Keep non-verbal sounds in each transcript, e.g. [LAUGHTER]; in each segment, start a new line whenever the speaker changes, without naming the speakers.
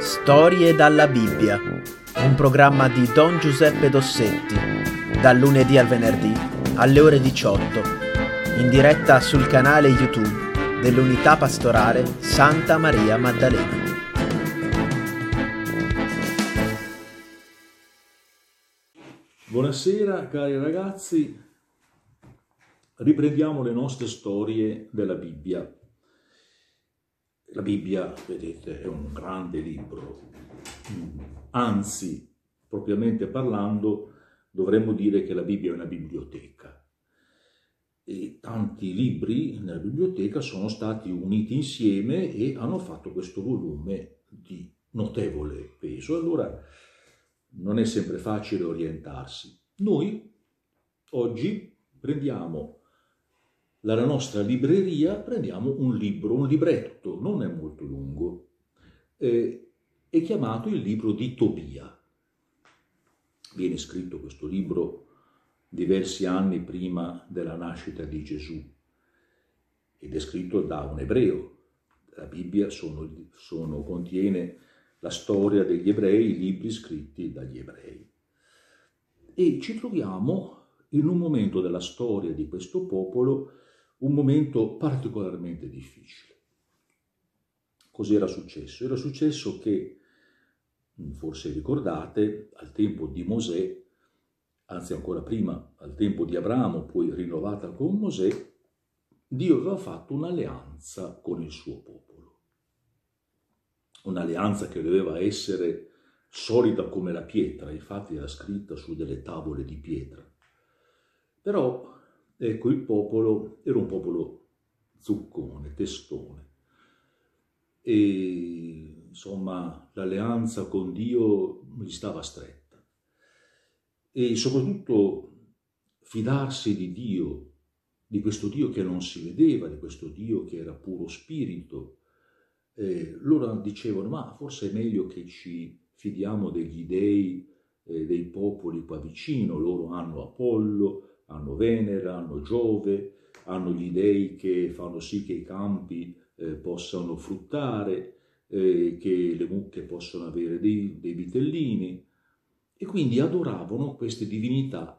Storie dalla Bibbia, un programma di Don Giuseppe Dossetti, dal lunedì al venerdì alle ore 18, in diretta sul canale YouTube dell'Unità Pastorale Santa Maria Maddalena.
Buonasera cari ragazzi, riprendiamo le nostre storie della Bibbia. La Bibbia, vedete, è un grande libro, anzi, propriamente parlando, dovremmo dire che la Bibbia è una biblioteca. E tanti libri nella biblioteca sono stati uniti insieme e hanno fatto questo volume di notevole peso. Allora non è sempre facile orientarsi. Noi oggi prendiamo dalla nostra libreria prendiamo un libro, un libretto, non è molto lungo, eh, è chiamato il libro di Tobia. Viene scritto questo libro diversi anni prima della nascita di Gesù ed è scritto da un ebreo. La Bibbia sono, sono, contiene la storia degli ebrei, i libri scritti dagli ebrei. E ci troviamo in un momento della storia di questo popolo un momento particolarmente difficile. Cos'era successo? Era successo che, forse ricordate, al tempo di Mosè, anzi ancora prima, al tempo di Abramo, poi rinnovata con Mosè, Dio aveva fatto un'alleanza con il suo popolo. Un'alleanza che doveva essere solida come la pietra, infatti era scritta su delle tavole di pietra. Però Ecco, il popolo era un popolo zuccone, testone. E insomma, l'alleanza con Dio gli stava stretta. E soprattutto fidarsi di Dio, di questo Dio che non si vedeva, di questo Dio che era puro spirito. Eh, loro dicevano, ma forse è meglio che ci fidiamo degli dei, eh, dei popoli qua vicino, loro hanno Apollo, hanno Venere, hanno Giove, hanno gli dei che fanno sì che i campi eh, possano fruttare, eh, che le mucche possano avere dei, dei vitellini e quindi adoravano queste divinità,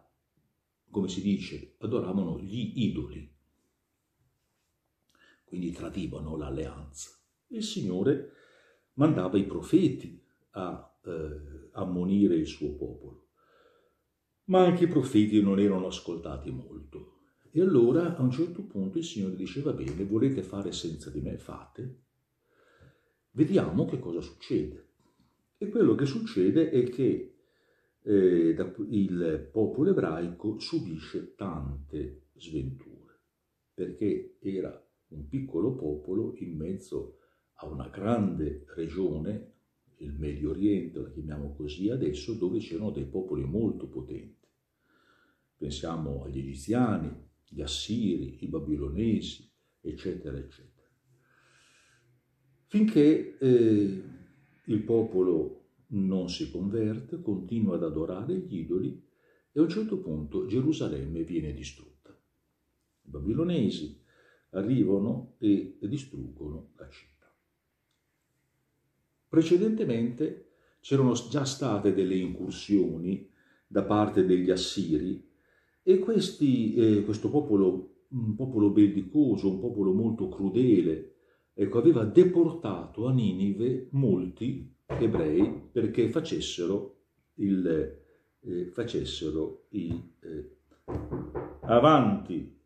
come si dice, adoravano gli idoli. Quindi tradivano l'alleanza. Il Signore mandava i profeti a eh, ammonire il suo popolo ma anche i profeti non erano ascoltati molto. E allora a un certo punto il Signore diceva, bene, volete fare senza di me, fate. Vediamo che cosa succede. E quello che succede è che eh, il popolo ebraico subisce tante sventure, perché era un piccolo popolo in mezzo a una grande regione, il Medio Oriente, la chiamiamo così adesso, dove c'erano dei popoli molto potenti pensiamo agli egiziani, gli assiri, i babilonesi, eccetera, eccetera. Finché eh, il popolo non si converte, continua ad adorare gli idoli e a un certo punto Gerusalemme viene distrutta. I babilonesi arrivano e distruggono la città. Precedentemente c'erano già state delle incursioni da parte degli assiri e questi, eh, questo popolo, un popolo bellicoso, un popolo molto crudele, ecco, aveva deportato a Ninive molti ebrei perché facessero il, eh, facessero il eh, avanti.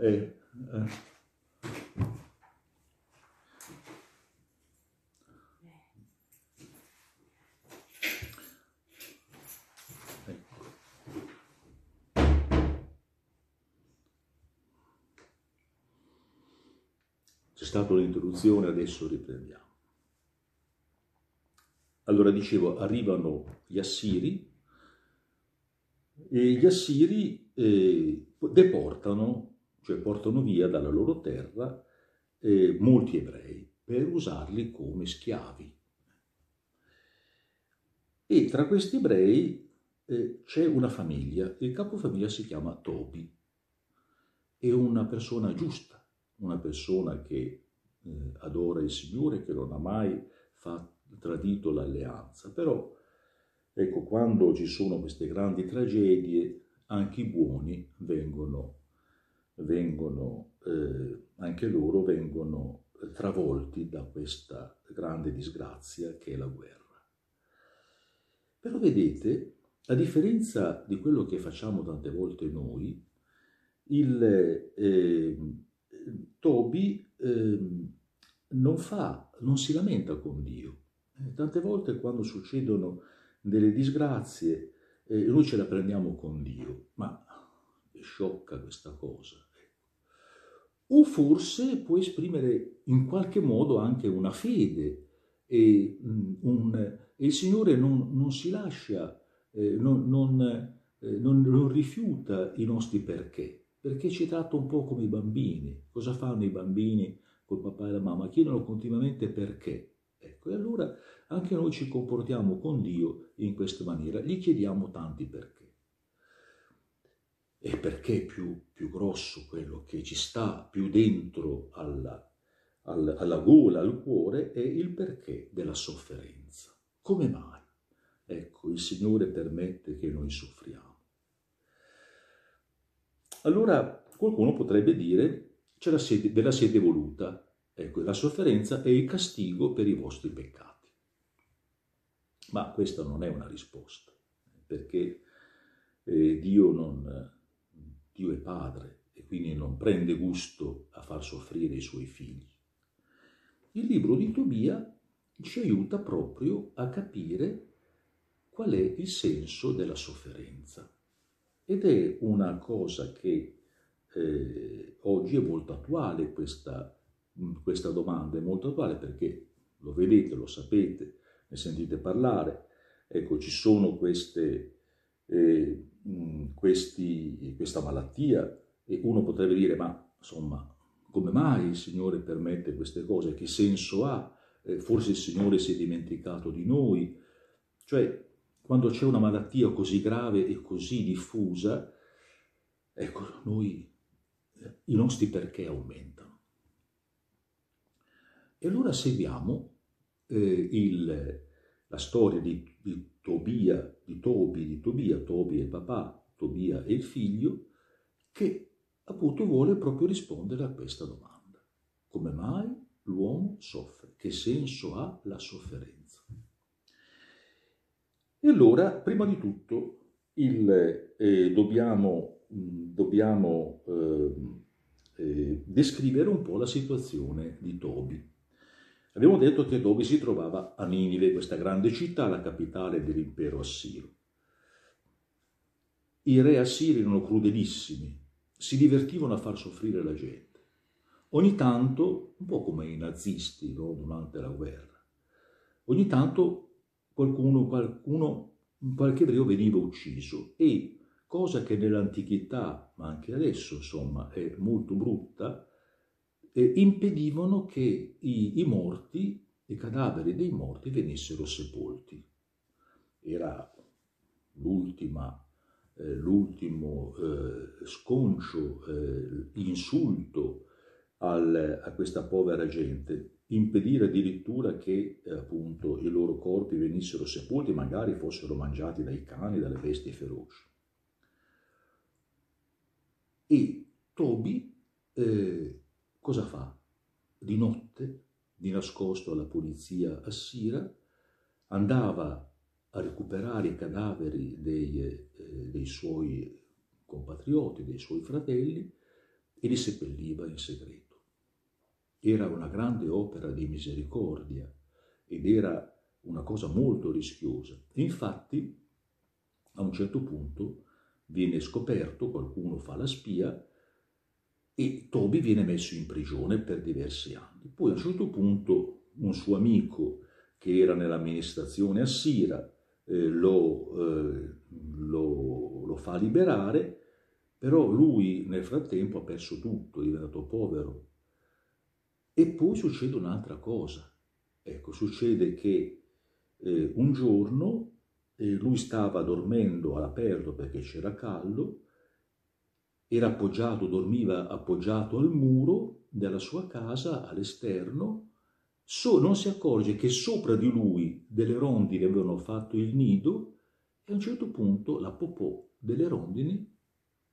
Eh, eh. Stata un'introduzione, adesso riprendiamo. Allora dicevo, arrivano gli assiri e gli assiri eh, deportano, cioè portano via dalla loro terra eh, molti ebrei per usarli come schiavi. E tra questi ebrei eh, c'è una famiglia, il capofamiglia si chiama Tobi, è una persona giusta, una persona che eh, adora il Signore, che non ha mai fatto, tradito l'alleanza, però ecco, quando ci sono queste grandi tragedie, anche i buoni vengono, vengono eh, anche loro vengono travolti da questa grande disgrazia che è la guerra. Però vedete, a differenza di quello che facciamo tante volte noi, il eh, Toby eh, non fa, non si lamenta con Dio. Eh, tante volte quando succedono delle disgrazie, eh, noi ce la prendiamo con Dio, ma è sciocca questa cosa. O forse può esprimere in qualche modo anche una fede e, mm, un, e il Signore non, non si lascia, eh, non, non, eh, non rifiuta i nostri perché, perché ci tratta un po' come i bambini. Cosa fanno i bambini col papà e la mamma? Chiedono continuamente perché. Ecco, e allora anche noi ci comportiamo con Dio in questa maniera, gli chiediamo tanti perché. E perché è più, più grosso quello che ci sta più dentro alla, alla, alla gola, al cuore, è il perché della sofferenza. Come mai? Ecco, il Signore permette che noi soffriamo. Allora qualcuno potrebbe dire c'è la sede, della sede voluta, ecco, la sofferenza è il castigo per i vostri peccati. Ma questa non è una risposta, perché eh, Dio, non, Dio è padre e quindi non prende gusto a far soffrire i suoi figli. Il libro di Tobia ci aiuta proprio a capire qual è il senso della sofferenza. Ed è una cosa che eh, oggi è molto attuale, questa, questa domanda è molto attuale perché lo vedete, lo sapete, ne sentite parlare. Ecco, ci sono queste, eh, questi, questa malattia e uno potrebbe dire, ma insomma, come mai il Signore permette queste cose? Che senso ha? Eh, forse il Signore si è dimenticato di noi? Cioè, quando c'è una malattia così grave e così diffusa, ecco, noi, i nostri perché aumentano. E allora seguiamo eh, il, la storia di, di, Tobia, di Tobi, di Tobia, Tobi è il papà, Tobia è il figlio, che appunto vuole proprio rispondere a questa domanda. Come mai l'uomo soffre? Che senso ha la sofferenza? Allora, prima di tutto, il, eh, dobbiamo, dobbiamo eh, eh, descrivere un po' la situazione di Tobi. Abbiamo detto che Tobi si trovava a Ninive, questa grande città, la capitale dell'impero assiro. I re assiri erano crudelissimi, si divertivano a far soffrire la gente. Ogni tanto, un po' come i nazisti no, durante la guerra, ogni tanto qualcuno, qualcuno, qualche ebreo veniva ucciso e, cosa che nell'antichità, ma anche adesso insomma è molto brutta, eh, impedivano che i, i morti, i cadaveri dei morti venissero sepolti. Era l'ultima eh, l'ultimo eh, sconcio, eh, insulto al, a questa povera gente, impedire addirittura che eh, appunto i loro corpi venissero sepolti, magari fossero mangiati dai cani, dalle bestie feroci. E Tobi eh, cosa fa? Di notte, di nascosto alla polizia assira, andava a recuperare i cadaveri dei, eh, dei suoi compatrioti, dei suoi fratelli, e li seppelliva in segreto. Era una grande opera di misericordia ed era una cosa molto rischiosa. Infatti, a un certo punto viene scoperto, qualcuno fa la spia e Toby viene messo in prigione per diversi anni. Poi a un certo punto un suo amico che era nell'amministrazione assira eh, lo, eh, lo, lo fa liberare, però lui nel frattempo ha perso tutto, è diventato povero. E poi succede un'altra cosa. Ecco, succede che eh, un giorno eh, lui stava dormendo all'aperto perché c'era caldo, era appoggiato, dormiva appoggiato al muro della sua casa all'esterno, so, non si accorge che sopra di lui delle rondini avevano fatto il nido e a un certo punto la popò delle rondini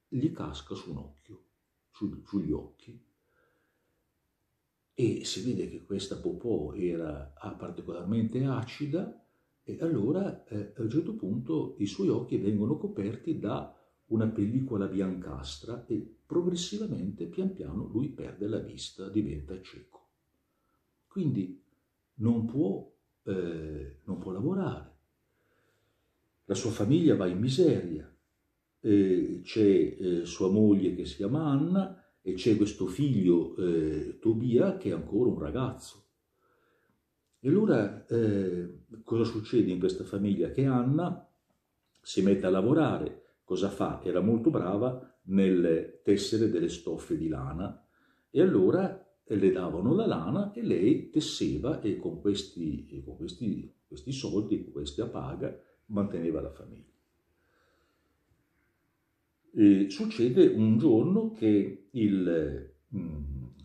gli casca su un occhio, su, sugli occhi. E si vede che questa popò era particolarmente acida e allora eh, a un certo punto i suoi occhi vengono coperti da una pellicola biancastra e progressivamente, pian piano, lui perde la vista, diventa cieco. Quindi non può, eh, non può lavorare. La sua famiglia va in miseria. Eh, c'è eh, sua moglie che si chiama Anna e c'è questo figlio eh, Tobia che è ancora un ragazzo. E allora eh, cosa succede in questa famiglia? Che Anna si mette a lavorare cosa fa? Era molto brava nel tessere delle stoffe di lana e allora le davano la lana e lei tesseva e con questi, con questi, questi soldi, questa paga, manteneva la famiglia. E succede un giorno che il, mm,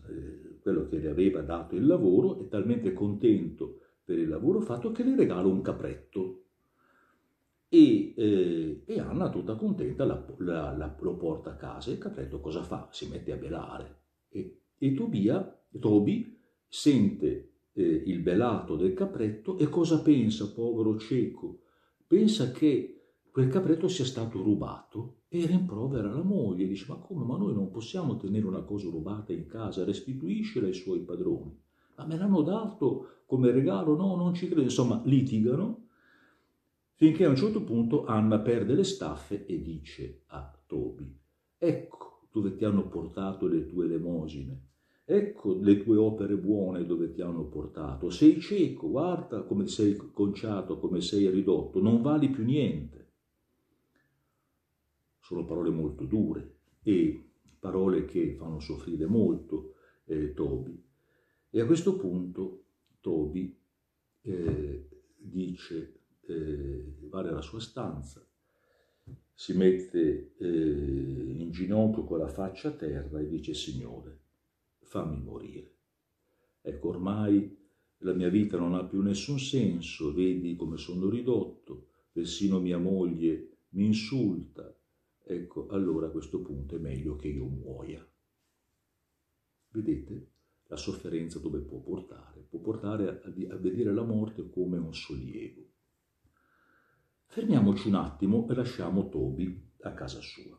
eh, quello che le aveva dato il lavoro è talmente contento per il lavoro fatto che le regala un capretto e, eh, e Anna, tutta contenta, la, la, la, lo porta a casa. Il capretto cosa fa? Si mette a belare. E, e Tobia, Toby sente eh, il belato del capretto e cosa pensa, povero cieco? Pensa che quel capretto sia stato rubato e rimprovera la moglie. Dice, ma come? Ma noi non possiamo tenere una cosa rubata in casa, restituiscila ai suoi padroni. Ma me l'hanno dato come regalo? No, non ci credo. Insomma, litigano finché a un certo punto Anna perde le staffe e dice a Toby, ecco dove ti hanno portato le tue elemosine, ecco le tue opere buone dove ti hanno portato, sei cieco, guarda come sei conciato, come sei ridotto, non vali più niente. Sono parole molto dure e parole che fanno soffrire molto eh, Toby. E a questo punto Toby eh, dice eh, va nella sua stanza, si mette eh, in ginocchio con la faccia a terra e dice Signore, fammi morire. Ecco, ormai la mia vita non ha più nessun senso, vedi come sono ridotto, persino mia moglie mi insulta. Ecco, allora a questo punto è meglio che io muoia. Vedete la sofferenza dove può portare? Può portare a, a vedere la morte come un sollievo. Fermiamoci un attimo e lasciamo Toby a casa sua.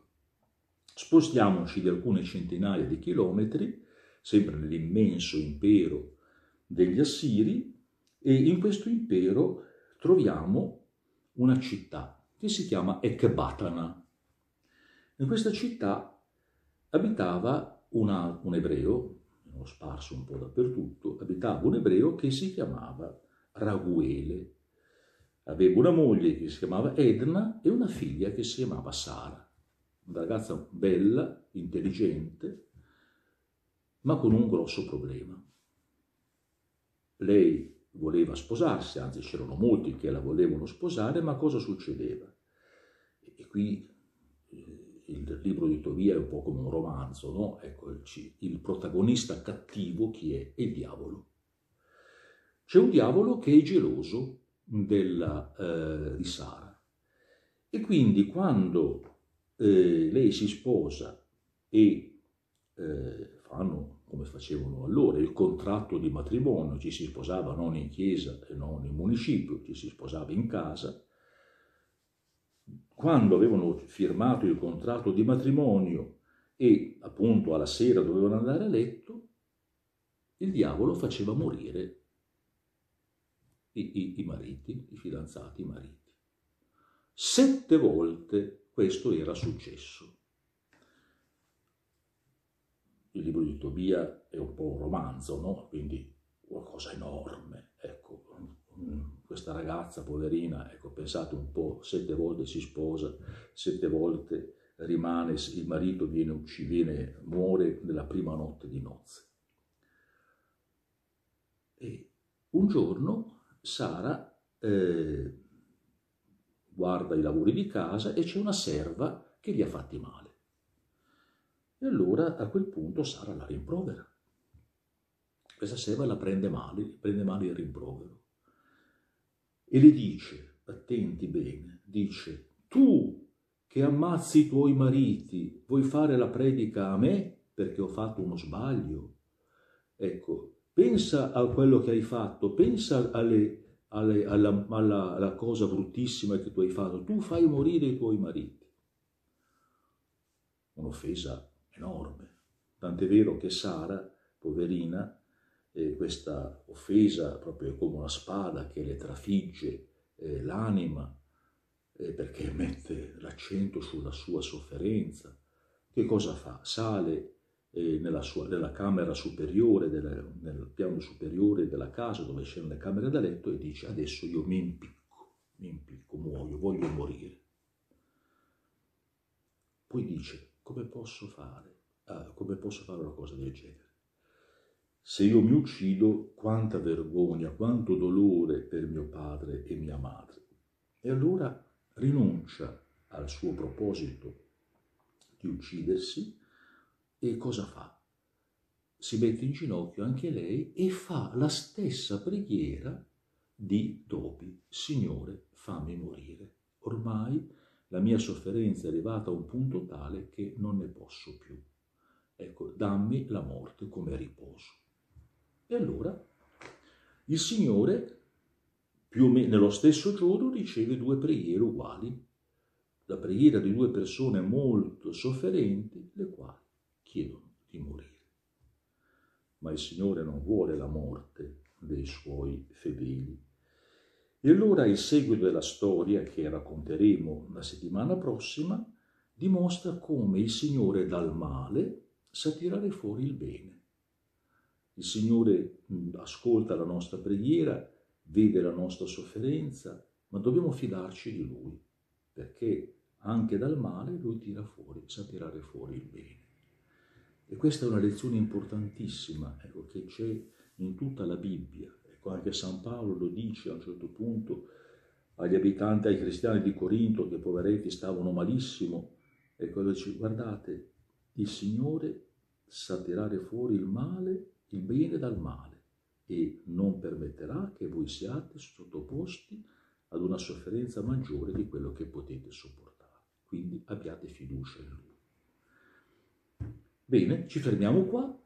Spostiamoci di alcune centinaia di chilometri, sempre nell'immenso impero degli Assiri, e in questo impero troviamo una città che si chiama Ekbatana. In questa città abitava una, un ebreo, l'ho sparso un po' dappertutto, abitava un ebreo che si chiamava Raguele Avevo una moglie che si chiamava Edna e una figlia che si chiamava Sara, una ragazza bella, intelligente, ma con un grosso problema. Lei voleva sposarsi, anzi c'erano molti che la volevano sposare, ma cosa succedeva? E qui eh, il libro di Tobia è un po' come un romanzo, no? Ecco, il, il protagonista cattivo chi è? È il diavolo. C'è un diavolo che è geloso della, eh, di Sara. E quindi quando eh, lei si sposa e eh, fanno come facevano allora il contratto di matrimonio, ci si sposava non in chiesa e non in municipio, ci si sposava in casa, quando avevano firmato il contratto di matrimonio e appunto alla sera dovevano andare a letto, il diavolo faceva morire i, i, i mariti, i fidanzati, i mariti. Sette volte questo era successo. Il libro di Tobia è un po' un romanzo, no? Quindi qualcosa enorme. Ecco, questa ragazza poverina, ecco, pensate un po', sette volte si sposa, sette volte rimane, il marito viene viene, muore nella prima notte di nozze. E un giorno Sara eh, guarda i lavori di casa e c'è una serva che li ha fatti male. E allora a quel punto Sara la rimprovera. questa serva la prende male, prende male il rimprovero e le dice, attenti bene, dice, tu che ammazzi i tuoi mariti, vuoi fare la predica a me perché ho fatto uno sbaglio? Ecco, pensa a quello che hai fatto, pensa alle, alle, alla, alla, alla cosa bruttissima che tu hai fatto. Tu fai morire i tuoi mariti. Un'offesa enorme. Tant'è vero che Sara, poverina, eh, questa offesa proprio come una spada che le trafigge eh, l'anima eh, perché [LAUGHS] mette l'accento sulla sua sofferenza. Che cosa fa? Sale eh, nella, sua, nella, camera superiore, della, nel piano superiore della casa dove c'erano le camere da letto e dice adesso io mi impicco, mi impicco, muoio, voglio morire. Poi dice come posso fare? Ah, come posso fare una cosa del genere? Se io mi uccido, quanta vergogna, quanto dolore per mio padre e mia madre. E allora rinuncia al suo proposito di uccidersi e cosa fa? Si mette in ginocchio anche lei e fa la stessa preghiera di Tobi, Signore, fammi morire. Ormai la mia sofferenza è arrivata a un punto tale che non ne posso più. Ecco, dammi la morte come riposo. E allora il Signore, più o meno nello stesso giorno, riceve due preghiere uguali. La preghiera di due persone molto sofferenti, le quali chiedono di morire. Ma il Signore non vuole la morte dei suoi fedeli. E allora il seguito della storia che racconteremo la settimana prossima dimostra come il Signore dal male sa tirare fuori il bene. Il Signore ascolta la nostra preghiera, vede la nostra sofferenza, ma dobbiamo fidarci di Lui, perché anche dal male Lui tira fuori, sa tirare fuori il bene. E questa è una lezione importantissima, ecco, che c'è in tutta la Bibbia. Ecco, anche San Paolo lo dice a un certo punto agli abitanti, ai cristiani di Corinto, che poveretti stavano malissimo, ecco, dice, guardate, il Signore sa tirare fuori il male il bene dal male e non permetterà che voi siate sottoposti ad una sofferenza maggiore di quello che potete sopportare. Quindi abbiate fiducia in Lui. Bene, ci fermiamo qua